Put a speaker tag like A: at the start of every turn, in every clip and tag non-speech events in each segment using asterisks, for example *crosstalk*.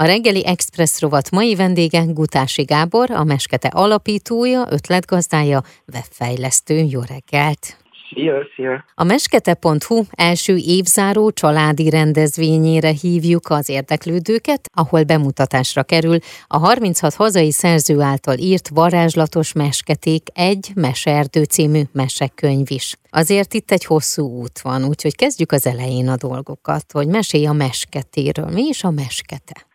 A: A reggeli Express rovat mai vendége Gutási Gábor, a Meskete alapítója, ötletgazdája, webfejlesztő. Jó reggelt!
B: Szia, szia!
A: A meskete.hu első évzáró családi rendezvényére hívjuk az érdeklődőket, ahol bemutatásra kerül a 36 hazai szerző által írt Varázslatos Mesketék egy Meserdő című mesekönyv is. Azért itt egy hosszú út van, úgyhogy kezdjük az elején a dolgokat, hogy mesélj a mesketéről. Mi is a meskete?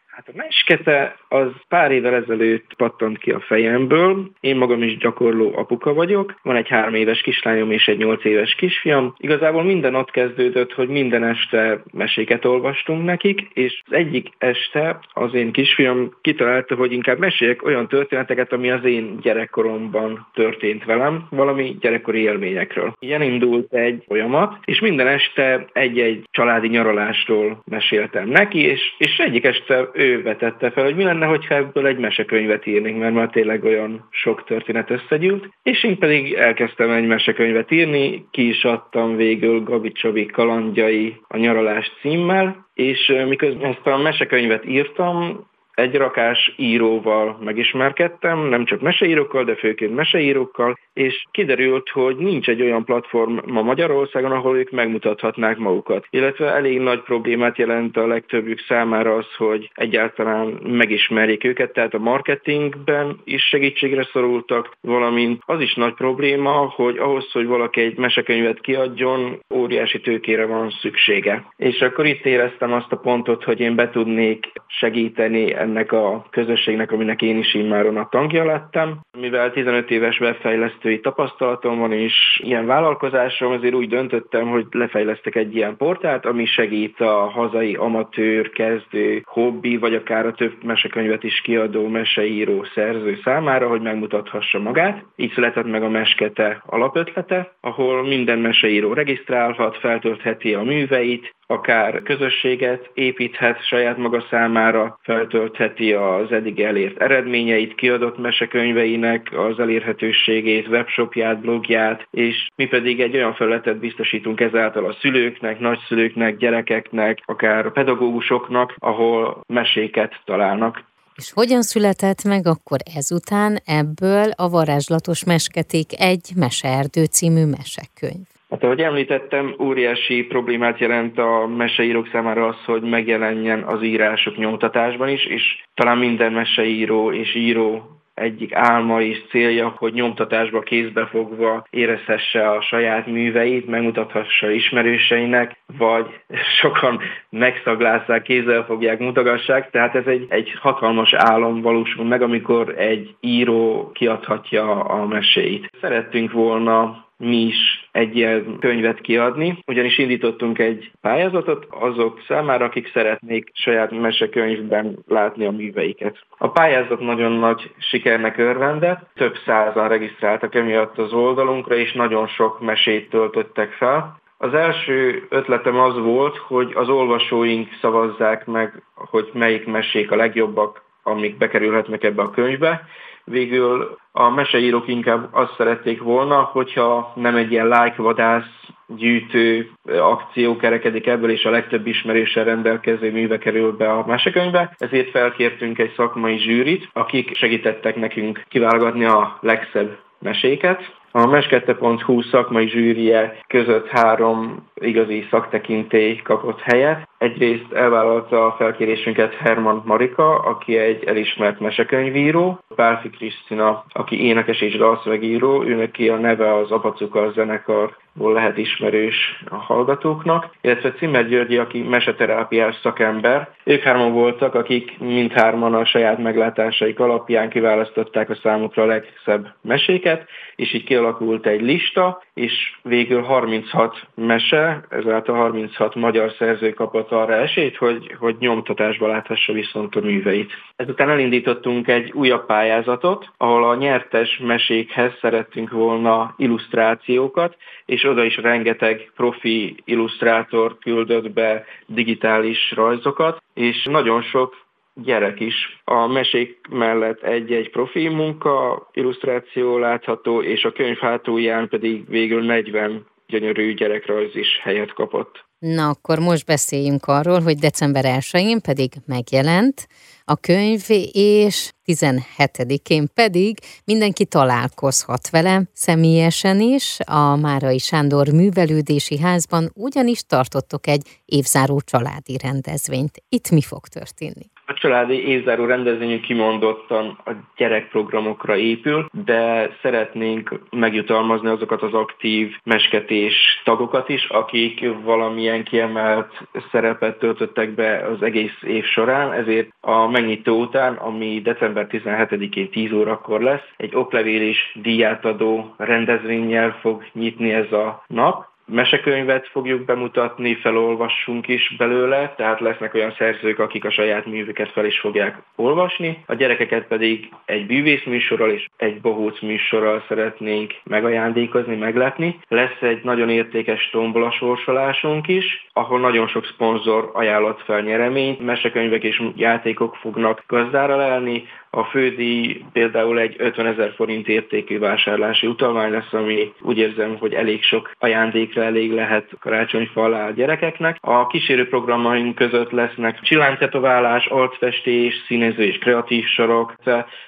B: Meskete az pár évvel ezelőtt pattant ki a fejemből. Én magam is gyakorló apuka vagyok. Van egy három éves kislányom és egy nyolc éves kisfiam. Igazából minden ott kezdődött, hogy minden este meséket olvastunk nekik, és az egyik este az én kisfiam kitalálta, hogy inkább meséljek olyan történeteket, ami az én gyerekkoromban történt velem, valami gyerekkori élményekről. Ilyen indult egy folyamat, és minden este egy-egy családi nyaralásról meséltem neki, és, és egyik este ő vetette fel, hogy mi lenne, hogyha ebből egy mesekönyvet írnék, mert már tényleg olyan sok történet összegyűlt. És én pedig elkezdtem egy mesekönyvet írni, ki is adtam végül Gabi Csabi kalandjai a nyaralás címmel, és miközben ezt a mesekönyvet írtam, egy rakás íróval megismerkedtem, nem csak meseírókkal, de főként meseírókkal, és kiderült, hogy nincs egy olyan platform ma Magyarországon, ahol ők megmutathatnák magukat. Illetve elég nagy problémát jelent a legtöbbük számára az, hogy egyáltalán megismerjék őket, tehát a marketingben is segítségre szorultak, valamint az is nagy probléma, hogy ahhoz, hogy valaki egy mesekönyvet kiadjon, óriási tőkére van szüksége. És akkor itt éreztem azt a pontot, hogy én be tudnék segíteni ennek a közösségnek, aminek én is immáron a tagja lettem. Mivel 15 éves webfejlesztői tapasztalatom van, és ilyen vállalkozásom, azért úgy döntöttem, hogy lefejlesztek egy ilyen portált, ami segít a hazai amatőr, kezdő, hobbi, vagy akár a több mesekönyvet is kiadó meseíró szerző számára, hogy megmutathassa magát. Így született meg a Meskete alapötlete, ahol minden meseíró regisztrálhat, feltöltheti a műveit, akár közösséget építhet saját maga számára, feltöltheti az eddig elért eredményeit, kiadott mesekönyveinek az elérhetőségét, webshopját, blogját, és mi pedig egy olyan felületet biztosítunk ezáltal a szülőknek, nagyszülőknek, gyerekeknek, akár pedagógusoknak, ahol meséket találnak.
A: És hogyan született meg akkor ezután ebből a varázslatos mesketék egy Meseerdő című mesekönyv?
B: Hát ahogy említettem, óriási problémát jelent a meseírók számára az, hogy megjelenjen az írások nyomtatásban is, és talán minden meseíró és író egyik álma és célja, hogy nyomtatásba kézbe fogva érezhesse a saját műveit, megmutathassa ismerőseinek, vagy *laughs* sokan megszaglásszák, kézzel fogják, mutogassák. Tehát ez egy, egy hatalmas álom valósul meg, amikor egy író kiadhatja a meséit. Szerettünk volna mi is egy ilyen könyvet kiadni, ugyanis indítottunk egy pályázatot azok számára, akik szeretnék saját mesekönyvben látni a műveiket. A pályázat nagyon nagy sikernek örvendett, több százan regisztráltak emiatt az oldalunkra, és nagyon sok mesét töltöttek fel. Az első ötletem az volt, hogy az olvasóink szavazzák meg, hogy melyik mesék a legjobbak, amik bekerülhetnek ebbe a könyvbe, Végül a meseírók inkább azt szerették volna, hogyha nem egy ilyen like-vadász gyűjtő akció kerekedik ebből, és a legtöbb ismeréssel rendelkező műve kerül be a mesekönyvbe. Ezért felkértünk egy szakmai zsűrit, akik segítettek nekünk kiválogatni a legszebb meséket. A meskette.hu szakmai zsűrie között három igazi szaktekintély kapott helyet. Egyrészt elvállalta a felkérésünket Herman Marika, aki egy elismert mesekönyvíró, Pálfi Krisztina, aki énekes és dalszövegíró, ő neki a neve az Apacuka zenekarból lehet ismerős a hallgatóknak, illetve Cimmer Györgyi, aki meseterápiás szakember. Ők hárman voltak, akik mindhárman a saját meglátásaik alapján kiválasztották a számukra a legszebb meséket, és így kialakult egy lista, és végül 36 mese, ezáltal 36 magyar szerző kapott arra esélyt, hogy, hogy nyomtatásba láthassa viszont a műveit. Ezután elindítottunk egy újabb pályázatot, ahol a nyertes mesékhez szerettünk volna illusztrációkat, és oda is rengeteg profi illusztrátor küldött be digitális rajzokat, és nagyon sok gyerek is. A mesék mellett egy-egy profi munka, illusztráció látható, és a könyv hátulján pedig végül 40 gyönyörű gyerekrajz is helyet kapott.
A: Na, akkor most beszéljünk arról, hogy december 1-én pedig megjelent a könyv, és 17-én pedig mindenki találkozhat vele személyesen is. A Márai Sándor Művelődési Házban ugyanis tartottok egy évzáró családi rendezvényt. Itt mi fog történni?
B: A családi évzáró rendezvényünk kimondottan a gyerekprogramokra épül, de szeretnénk megjutalmazni azokat az aktív mesketés tagokat is, akik valamilyen kiemelt szerepet töltöttek be az egész év során, ezért a megnyitó után, ami december 17-én 10 órakor lesz, egy oklevél és díjátadó rendezvényel fog nyitni ez a nap, mesekönyvet fogjuk bemutatni, felolvassunk is belőle, tehát lesznek olyan szerzők, akik a saját művüket fel is fogják olvasni. A gyerekeket pedig egy bűvész műsorral és egy bohóc műsorral szeretnénk megajándékozni, meglepni. Lesz egy nagyon értékes tombola sorsolásunk is, ahol nagyon sok szponzor ajánlott fel nyereményt, mesekönyvek és játékok fognak gazdára lelni, a fődíj például egy 50 ezer forint értékű vásárlási utalvány lesz, ami úgy érzem, hogy elég sok ajándékra elég lehet karácsonyfa alá a gyerekeknek. A kísérő programaink között lesznek csillánytetoválás, arcfestés, színező és kreatív sorok.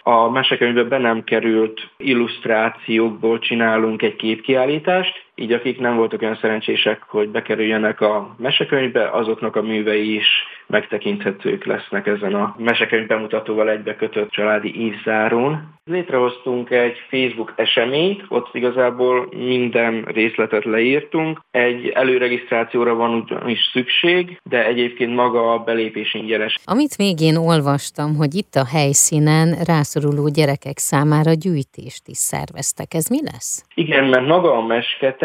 B: A mesekönyvben be nem került illusztrációkból csinálunk egy képkiállítást, így akik nem voltak olyan szerencsések, hogy bekerüljenek a mesekönyvbe, azoknak a művei is megtekinthetők lesznek ezen a mesekönyv bemutatóval egybekötött családi évzárón. Létrehoztunk egy Facebook eseményt, ott igazából minden részletet leírtunk. Egy előregisztrációra van ugyanis szükség, de egyébként maga a belépés ingyenes.
A: Amit még én olvastam, hogy itt a helyszínen rászoruló gyerekek számára gyűjtést is szerveztek. Ez mi lesz?
B: Igen, mert maga a meskete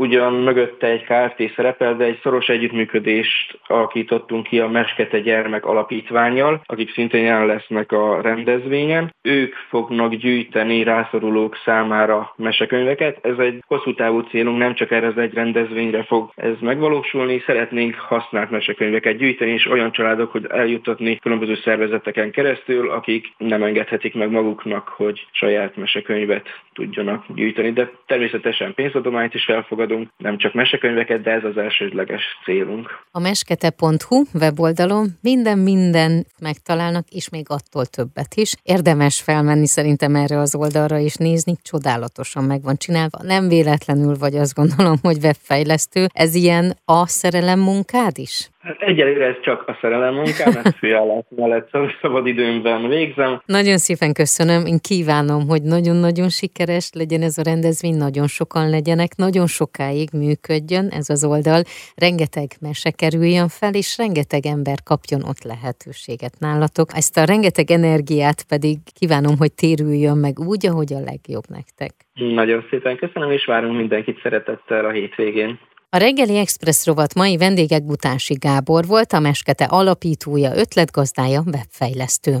B: ugyan mögötte egy KFT szerepel, de egy szoros együttműködést alakítottunk ki a Meskete Gyermek Alapítványjal, akik szintén jelen lesznek a rendezvényen. Ők fognak gyűjteni rászorulók számára mesekönyveket. Ez egy hosszú távú célunk, nem csak erre az egy rendezvényre fog ez megvalósulni. Szeretnénk használt mesekönyveket gyűjteni, és olyan családok, hogy eljutatni különböző szervezeteken keresztül, akik nem engedhetik meg maguknak, hogy saját mesekönyvet tudjanak gyűjteni. De természetesen pénzadományt is elfogadunk, adunk, nem csak mesekönyveket, de ez az elsődleges célunk.
A: A meskete.hu weboldalon minden-minden megtalálnak, és még attól többet is. Érdemes felmenni szerintem erre az oldalra és nézni, csodálatosan meg van csinálva. Nem véletlenül vagy azt gondolom, hogy webfejlesztő. Ez ilyen a szerelem munkád is?
B: Hát egyelőre ez csak a szerelem munkám, ezt főállás mellett szabad időmben végzem.
A: Nagyon szépen köszönöm, én kívánom, hogy nagyon-nagyon sikeres legyen ez a rendezvény, nagyon sokan legyenek, nagyon sokáig működjön ez az oldal, rengeteg mese kerüljön fel, és rengeteg ember kapjon ott lehetőséget nálatok. Ezt a rengeteg energiát pedig kívánom, hogy térüljön meg úgy, ahogy a legjobb nektek.
B: Nagyon szépen köszönöm, és várunk mindenkit szeretettel a hétvégén.
A: A reggeli Express rovat mai vendégek Butási Gábor volt, a Meskete alapítója, ötletgazdája, webfejlesztő.